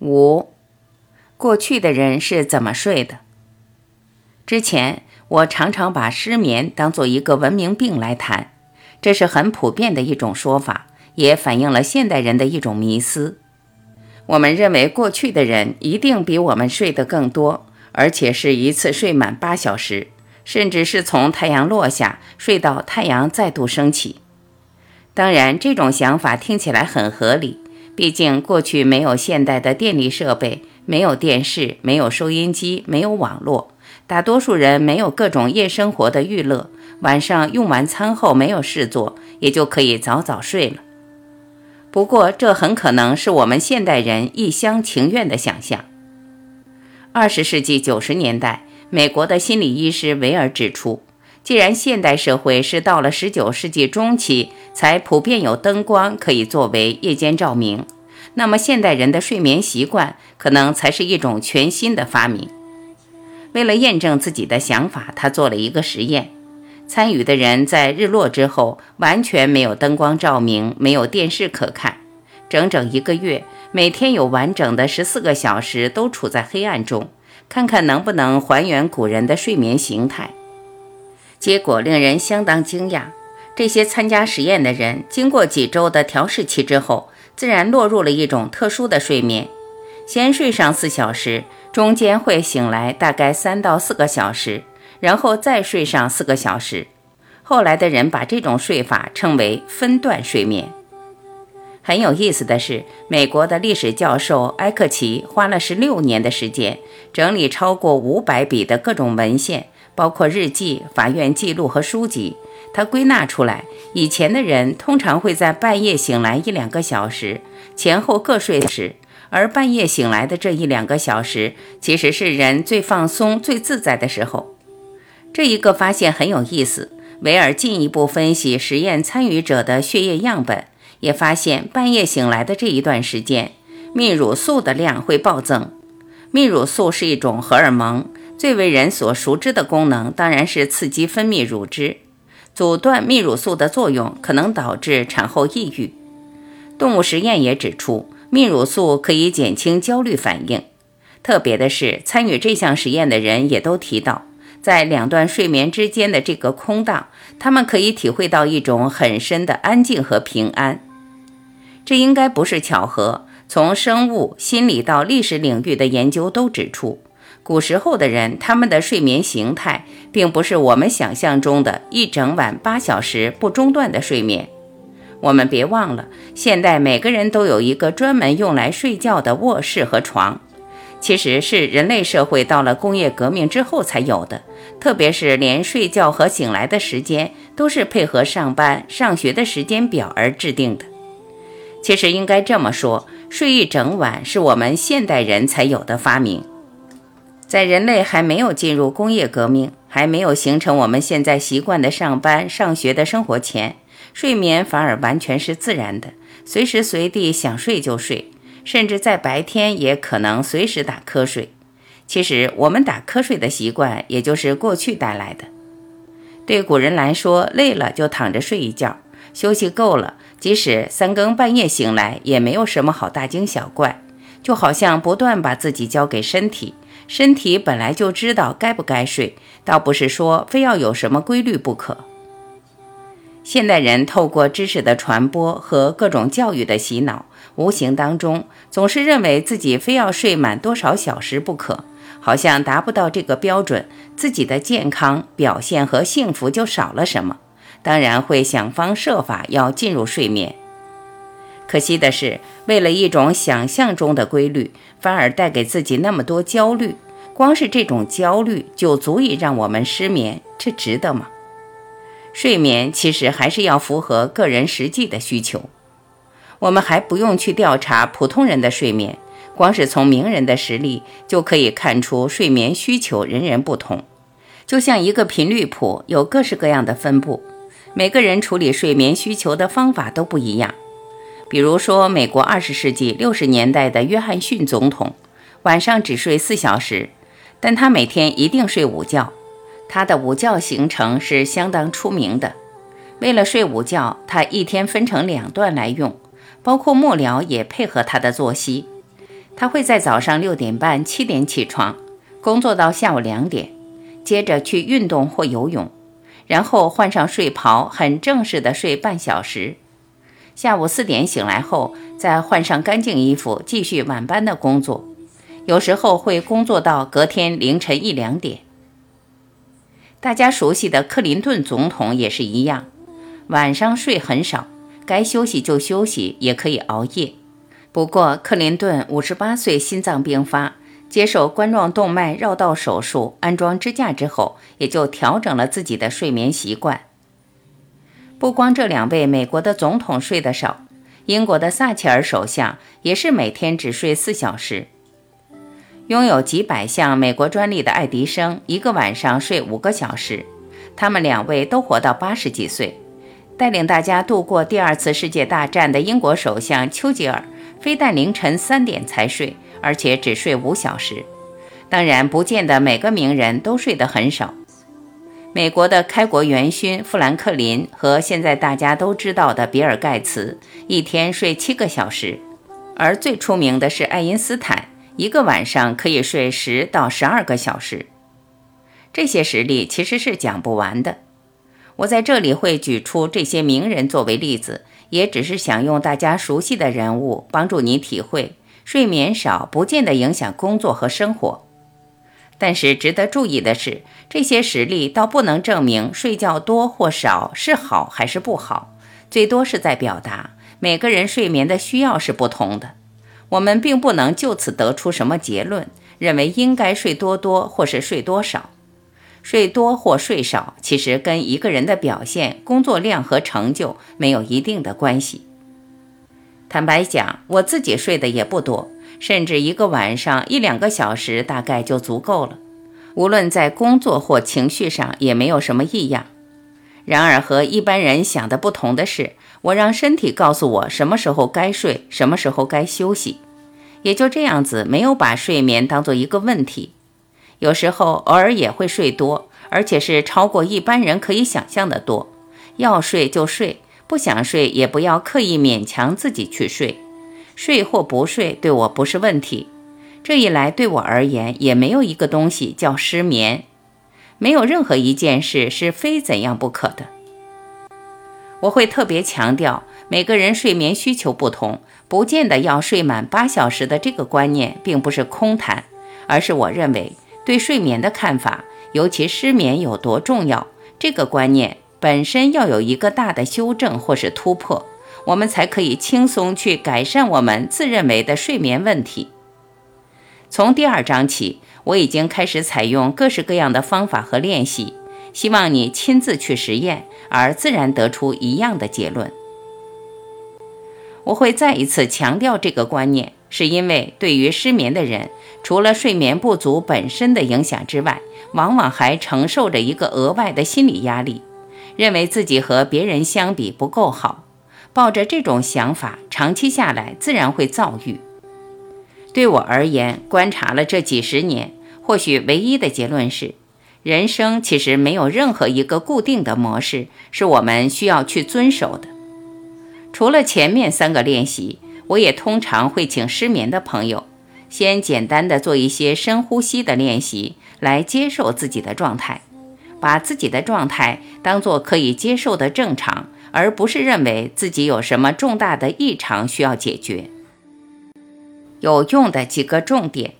五，过去的人是怎么睡的？之前我常常把失眠当做一个文明病来谈，这是很普遍的一种说法，也反映了现代人的一种迷思。我们认为过去的人一定比我们睡得更多，而且是一次睡满八小时，甚至是从太阳落下睡到太阳再度升起。当然，这种想法听起来很合理。毕竟，过去没有现代的电力设备，没有电视，没有收音机，没有网络，大多数人没有各种夜生活的娱乐，晚上用完餐后没有事做，也就可以早早睡了。不过，这很可能是我们现代人一厢情愿的想象。二十世纪九十年代，美国的心理医师维尔指出。既然现代社会是到了十九世纪中期才普遍有灯光可以作为夜间照明，那么现代人的睡眠习惯可能才是一种全新的发明。为了验证自己的想法，他做了一个实验：参与的人在日落之后完全没有灯光照明，没有电视可看，整整一个月，每天有完整的十四个小时都处在黑暗中，看看能不能还原古人的睡眠形态。结果令人相当惊讶，这些参加实验的人经过几周的调试期之后，自然落入了一种特殊的睡眠。先睡上四小时，中间会醒来大概三到四个小时，然后再睡上四个小时。后来的人把这种睡法称为分段睡眠。很有意思的是，美国的历史教授埃克奇花了十六年的时间，整理超过五百笔的各种文献。包括日记、法院记录和书籍，他归纳出来，以前的人通常会在半夜醒来一两个小时，前后各睡时，而半夜醒来的这一两个小时，其实是人最放松、最自在的时候。这一个发现很有意思。维尔进一步分析实验参与者的血液样本，也发现半夜醒来的这一段时间，泌乳素的量会暴增。泌乳素是一种荷尔蒙。最为人所熟知的功能当然是刺激分泌乳汁，阻断泌乳素的作用可能导致产后抑郁。动物实验也指出，泌乳素可以减轻焦虑反应。特别的是，参与这项实验的人也都提到，在两段睡眠之间的这个空档，他们可以体会到一种很深的安静和平安。这应该不是巧合。从生物、心理到历史领域的研究都指出。古时候的人，他们的睡眠形态并不是我们想象中的一整晚八小时不中断的睡眠。我们别忘了，现代每个人都有一个专门用来睡觉的卧室和床，其实是人类社会到了工业革命之后才有的。特别是连睡觉和醒来的时间都是配合上班、上学的时间表而制定的。其实应该这么说，睡一整晚是我们现代人才有的发明。在人类还没有进入工业革命，还没有形成我们现在习惯的上班、上学的生活前，睡眠反而完全是自然的，随时随地想睡就睡，甚至在白天也可能随时打瞌睡。其实，我们打瞌睡的习惯，也就是过去带来的。对古人来说，累了就躺着睡一觉，休息够了，即使三更半夜醒来，也没有什么好大惊小怪，就好像不断把自己交给身体。身体本来就知道该不该睡，倒不是说非要有什么规律不可。现代人透过知识的传播和各种教育的洗脑，无形当中总是认为自己非要睡满多少小时不可，好像达不到这个标准，自己的健康表现和幸福就少了什么，当然会想方设法要进入睡眠。可惜的是，为了一种想象中的规律，反而带给自己那么多焦虑。光是这种焦虑就足以让我们失眠，这值得吗？睡眠其实还是要符合个人实际的需求。我们还不用去调查普通人的睡眠，光是从名人的实例就可以看出睡眠需求人人不同。就像一个频率谱，有各式各样的分布，每个人处理睡眠需求的方法都不一样。比如说，美国二十世纪六十年代的约翰逊总统，晚上只睡四小时，但他每天一定睡午觉。他的午觉行程是相当出名的。为了睡午觉，他一天分成两段来用，包括幕僚也配合他的作息。他会在早上六点半、七点起床，工作到下午两点，接着去运动或游泳，然后换上睡袍，很正式的睡半小时。下午四点醒来后，再换上干净衣服，继续晚班的工作。有时候会工作到隔天凌晨一两点。大家熟悉的克林顿总统也是一样，晚上睡很少，该休息就休息，也可以熬夜。不过，克林顿五十八岁心脏病发，接受冠状动脉绕道手术，安装支架之后，也就调整了自己的睡眠习惯。不光这两位美国的总统睡得少，英国的撒切尔首相也是每天只睡四小时。拥有几百项美国专利的爱迪生，一个晚上睡五个小时。他们两位都活到八十几岁。带领大家度过第二次世界大战的英国首相丘吉尔。非但凌晨三点才睡，而且只睡五小时。当然，不见得每个名人都睡得很少。美国的开国元勋富兰克林和现在大家都知道的比尔盖茨，一天睡七个小时。而最出名的是爱因斯坦，一个晚上可以睡十到十二个小时。这些实例其实是讲不完的。我在这里会举出这些名人作为例子。也只是想用大家熟悉的人物帮助你体会，睡眠少不见得影响工作和生活。但是值得注意的是，这些实例倒不能证明睡觉多或少是好还是不好，最多是在表达每个人睡眠的需要是不同的。我们并不能就此得出什么结论，认为应该睡多多或是睡多少。睡多或睡少，其实跟一个人的表现、工作量和成就没有一定的关系。坦白讲，我自己睡的也不多，甚至一个晚上一两个小时大概就足够了。无论在工作或情绪上，也没有什么异样。然而，和一般人想的不同的是，我让身体告诉我什么时候该睡，什么时候该休息，也就这样子，没有把睡眠当做一个问题。有时候偶尔也会睡多，而且是超过一般人可以想象的多。要睡就睡，不想睡也不要刻意勉强自己去睡。睡或不睡对我不是问题。这一来，对我而言也没有一个东西叫失眠，没有任何一件事是非怎样不可的。我会特别强调，每个人睡眠需求不同，不见得要睡满八小时的这个观念，并不是空谈，而是我认为。对睡眠的看法，尤其失眠有多重要，这个观念本身要有一个大的修正或是突破，我们才可以轻松去改善我们自认为的睡眠问题。从第二章起，我已经开始采用各式各样的方法和练习，希望你亲自去实验，而自然得出一样的结论。我会再一次强调这个观念。是因为对于失眠的人，除了睡眠不足本身的影响之外，往往还承受着一个额外的心理压力，认为自己和别人相比不够好。抱着这种想法，长期下来自然会躁郁。对我而言，观察了这几十年，或许唯一的结论是：人生其实没有任何一个固定的模式是我们需要去遵守的。除了前面三个练习。我也通常会请失眠的朋友，先简单的做一些深呼吸的练习，来接受自己的状态，把自己的状态当做可以接受的正常，而不是认为自己有什么重大的异常需要解决。有用的几个重点：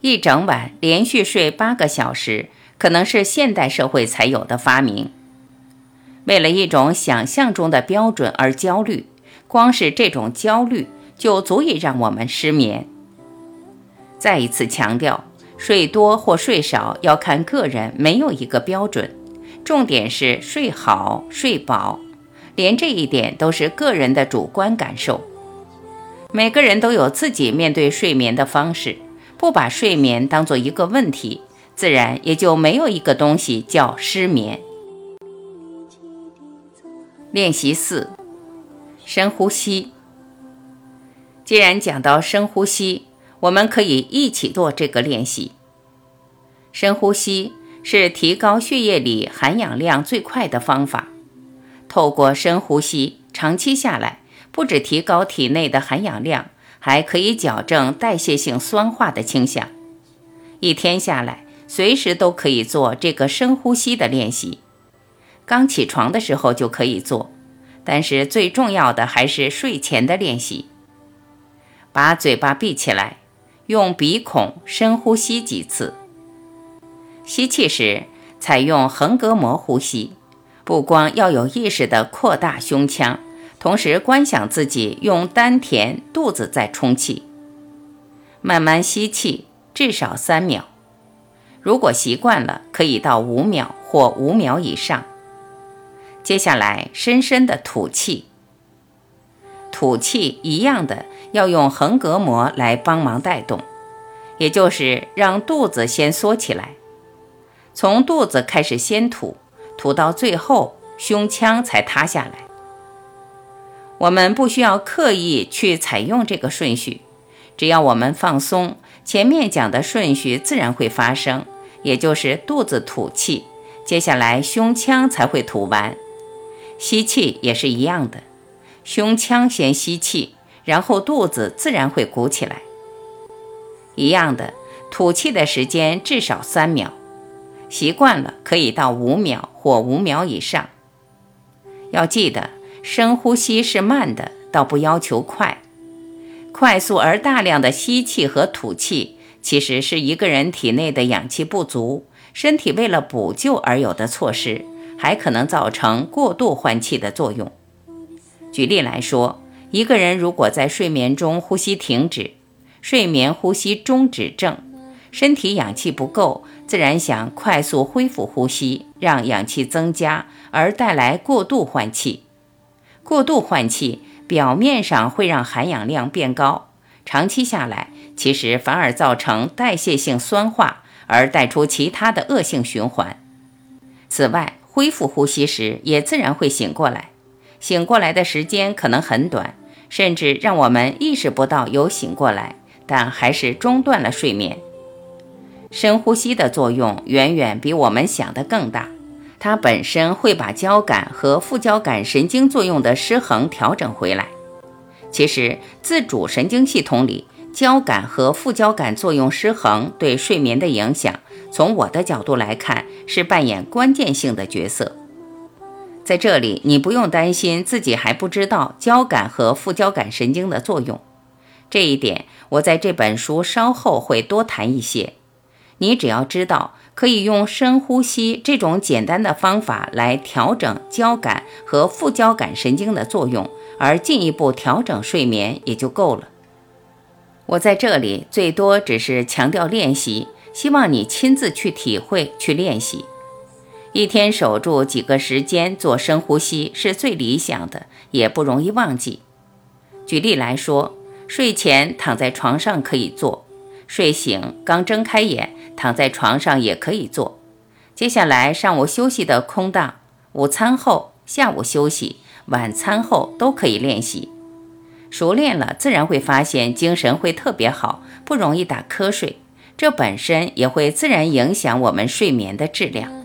一整晚连续睡八个小时，可能是现代社会才有的发明。为了一种想象中的标准而焦虑。光是这种焦虑就足以让我们失眠。再一次强调，睡多或睡少要看个人，没有一个标准。重点是睡好、睡饱，连这一点都是个人的主观感受。每个人都有自己面对睡眠的方式，不把睡眠当做一个问题，自然也就没有一个东西叫失眠。练习四。深呼吸。既然讲到深呼吸，我们可以一起做这个练习。深呼吸是提高血液里含氧量最快的方法。透过深呼吸，长期下来，不止提高体内的含氧量，还可以矫正代谢性酸化的倾向。一天下来，随时都可以做这个深呼吸的练习。刚起床的时候就可以做，但是最重要的还是睡前的练习。把嘴巴闭起来，用鼻孔深呼吸几次。吸气时，采用横膈膜呼吸，不光要有意识地扩大胸腔。同时观想自己用丹田、肚子在充气，慢慢吸气，至少三秒。如果习惯了，可以到五秒或五秒以上。接下来，深深的吐气。吐气一样的要用横膈膜来帮忙带动，也就是让肚子先缩起来，从肚子开始先吐，吐到最后胸腔才塌下来。我们不需要刻意去采用这个顺序，只要我们放松，前面讲的顺序自然会发生，也就是肚子吐气，接下来胸腔才会吐完。吸气也是一样的，胸腔先吸气，然后肚子自然会鼓起来。一样的，吐气的时间至少三秒，习惯了可以到五秒或五秒以上。要记得。深呼吸是慢的，倒不要求快。快速而大量的吸气和吐气，其实是一个人体内的氧气不足，身体为了补救而有的措施，还可能造成过度换气的作用。举例来说，一个人如果在睡眠中呼吸停止，睡眠呼吸中止症，身体氧气不够，自然想快速恢复呼吸，让氧气增加，而带来过度换气。过度换气，表面上会让含氧量变高，长期下来，其实反而造成代谢性酸化，而带出其他的恶性循环。此外，恢复呼吸时也自然会醒过来，醒过来的时间可能很短，甚至让我们意识不到有醒过来，但还是中断了睡眠。深呼吸的作用远远比我们想的更大。它本身会把交感和副交感神经作用的失衡调整回来。其实，自主神经系统里，交感和副交感作用失衡对睡眠的影响，从我的角度来看，是扮演关键性的角色。在这里，你不用担心自己还不知道交感和副交感神经的作用，这一点我在这本书稍后会多谈一些。你只要知道。可以用深呼吸这种简单的方法来调整交感和副交感神经的作用，而进一步调整睡眠也就够了。我在这里最多只是强调练习，希望你亲自去体会、去练习。一天守住几个时间做深呼吸是最理想的，也不容易忘记。举例来说，睡前躺在床上可以做。睡醒刚睁开眼，躺在床上也可以做。接下来上午休息的空档，午餐后、下午休息、晚餐后都可以练习。熟练了，自然会发现精神会特别好，不容易打瞌睡。这本身也会自然影响我们睡眠的质量。